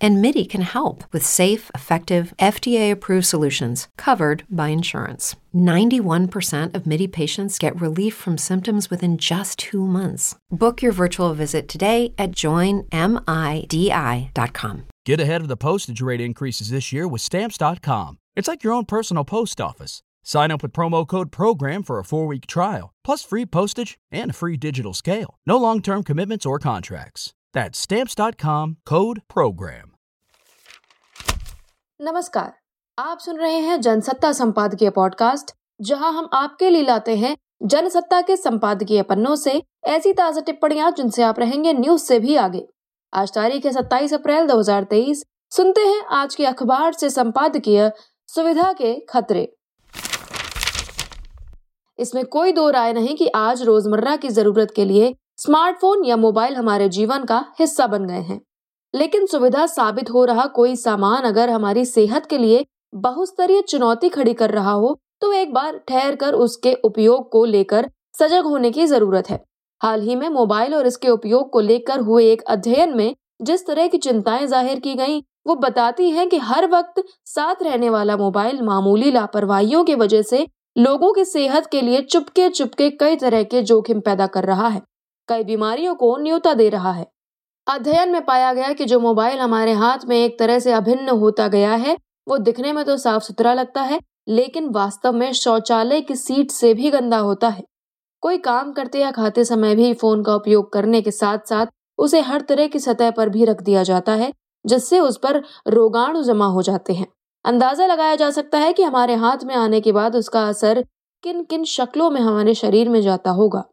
And MIDI can help with safe, effective, FDA approved solutions covered by insurance. 91% of MIDI patients get relief from symptoms within just two months. Book your virtual visit today at joinmidi.com. Get ahead of the postage rate increases this year with stamps.com. It's like your own personal post office. Sign up with promo code PROGRAM for a four week trial, plus free postage and a free digital scale. No long term commitments or contracts. That's stamps.com code PROGRAM. नमस्कार, आप सुन रहे हैं जनसत्ता संपादकीय podcast जहाँ हम आपके लिए लाते हैं जनसत्ता के संपादकीय पन्नों से ऐसी ताज़ा टिप्पणियाँ जिनसे आप रहेंगे न्यूज़ से भी आगे। आज तारीख है 27 अप्रैल 2023 सुनते हैं आज के अखबार से संपादकीय सुविधा के खतरे। इसमें कोई दो राय नहीं कि आज रोज़मर्रा की ज़रूरत के लिए स्मार्टफ़ोन या मोबाइल हमारे जीवन का हिस्सा बन गए हैं। लेकिन सुविधा साबित हो रहा कोई सामान अगर हमारी सेहत के लिए बहुस्तरीय चुनौती खड़ी कर रहा हो तो एक बार ठहर कर उसके उपयोग को लेकर सजग होने की ज़रूरत है। हाल ही में मोबाइल और इसके उपयोग को लेकर हुए एक अध्ययन में जिस तरह की चिंताएँ ज़ाहिर की गईं, वो बताती हैं कि हर वक्त साथ रहने वाला मोबाइल मामूली लापरवाहियों की वजह से लोगों की सेहत के लिए चुपके चुपके कई तरह के जोखिम पैदा कर रहा है। कई बीमारियों को न्योता दे रहा है। अध्ययन में पाया गया कि जो मोबाइल हमारे हाथ में एक तरह से अभिन्न होता गया है, वो दिखने में तो साफ़ सुथरा लगता है, लेकिन वास्तव में शौचालय की सीट से भी गंदा होता है। कोई काम करते या खाते समय भी फ़ोन का उपयोग करने के साथ साथ उसे हर तरह की सतह पर भी रख दिया जाता है, जिससे उस पर रोगाणु जमा हो जाते हैं। अंदाज़ा लगाया जा सकता है कि हमारे हाथ में आने के बाद उसका असर किन किन शक्लों में हमारे शरीर में जाता होगा।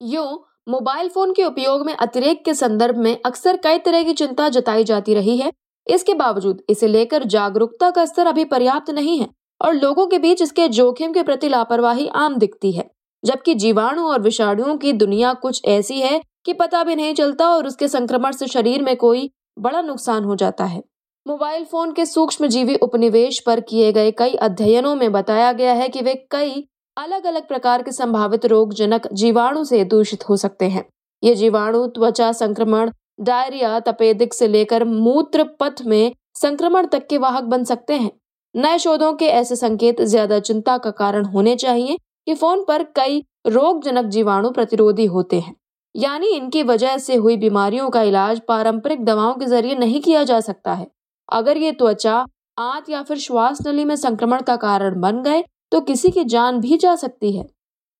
यूँ मोबाइल फ़ोन के उपयोग में अतिरेक के संदर्भ में अक्सर कई तरह की चिंता जताई जाती रही है। इसके बावजूद, इसे लेकर जागरूकता का स्तर अभी पर्याप्त नहीं है और लोगों के बीच इसके जोखिम के प्रति लापरवाही आम दिखती है, जबकि जीवाणु और विषाणुओं की दुनिया कुछ ऐसी है कि पता भी नहीं चलता और उसके संक्रमण से शरीर में कोई बड़ा नुकसान हो जाता है। मोबाइल फ़ोन के सूक्ष्म जीवी उपनिवेश पर किए गए कई अध्ययनों में बताया गया है कि वे कई अलग अलग प्रकार के संभावित रोगजनक जीवाणु से दूषित हो सकते हैं। ये जीवाणु, त्वचा संक्रमण, डायरिया, तपेदिक से लेकर मूत्र पथ में संक्रमण तक के वाहक बन सकते हैं। नए शोधों के ऐसे संकेत ज़्यादा चिंता का कारण होने चाहिए कि फ़ोन पर कई रोगजनक जीवाणु प्रतिरोधी होते हैं, यानी इनकी वजह से हुई बीमारियों का इलाज पारंपरिक दवाओं के ज़रिए नहीं किया जा सकता है। अगर ये त्वचा, आंत या फिर श्वास नली में संक्रमण का कारण बन गए तो किसी की जान भी जा सकती है।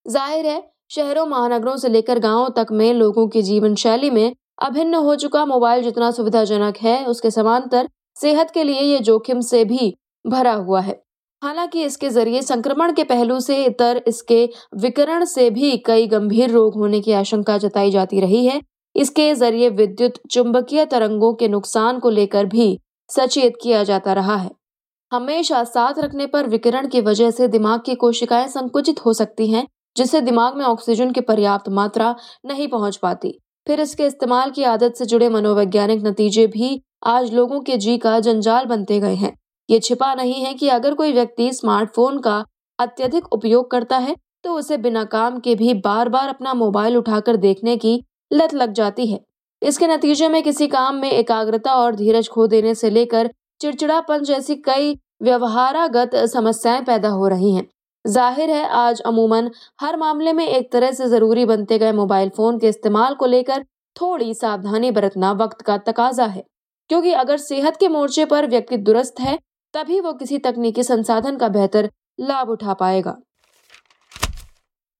ज़ाहिर है, शहरों, महानगरों से लेकर गाँवों तक में लोगों की जीवन शैली में अभिन्न हो चुका मोबाइल जितना सुविधाजनक है, उसके समांतर सेहत के लिए ये जोखिम से भी भरा हुआ है। हालाँकि इसके ज़रिए संक्रमण के पहलू से इतर इसके विकरण से भी कई गंभीर रोग होने की आशंका जताई जाती रही है। इसके ज़रिए विद्युत, चुंबकीय तरंगों के नुकसान को लेकर भी सचेत किया जाता रहा है। हमेशा साथ रखने पर विकिरण की वजह से दिमाग की कोशिकाएँ संकुचित हो सकती हैं, जिससे दिमाग में ऑक्सीजन की पर्याप्त मात्रा नहीं पहुँच पाती। फिर इसके इस्तेमाल की आदत से जुड़े मनोवैज्ञानिक नतीजे भी आज लोगों के जी का जंजाल बनते गए हैं। ये छिपा नहीं है कि अगर कोई व्यक्ति स्मार्टफ़ोन का अत्यधिक उपयोग करता है तो उसे बिना काम के भी बार बार अपना मोबाइल उठाकर देखने की लत लग जाती है। इसके नतीजे में किसी काम में एकाग्रता और धीरज खो देने से लेकर चिड़चिड़ापन जैसी कई व्यवहारागत समस्याएँ पैदा हो रही हैं। ज़ाहिर है, आज अमूमन हर मामले में एक तरह से ज़रूरी बनते गए मोबाइल फ़ोन के इस्तेमाल को लेकर थोड़ी सावधानी बरतना वक्त का तकाजा है। क्योंकि अगर सेहत के मोर्चे पर व्यक्ति दुरुस्त है, तभी वो किसी तकनीकी संसाधन का बेहतर लाभ उठा पाएगा।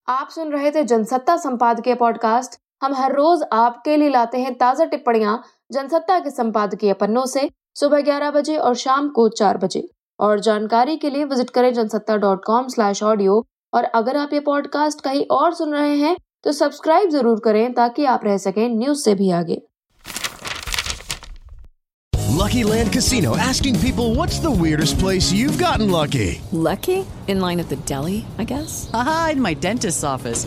आप सुन रहे थे जनसत्ता संपादकीय पॉडकास्ट। हम हर रोज आपके लिए लाते हैं ताज़ा टिप्पणियाँ जनसत्ता के संपादकीय पन्नों से। सुबह ग्यारह बजे और शाम को चार बजे। और जानकारी के लिए विज़िट करें Jansatta dot com slash audio. और अगर आप ये पॉडकास्ट कहीं और सुन रहे हैं तो सब्सक्राइब ज़रूर करें ताकि आप रह सकें न्यूज़ से भी आगे। Lucky land casino asking people what's the weirdest place you have gotten lucky lucky in line at the deli I guess हाँ in my dentist office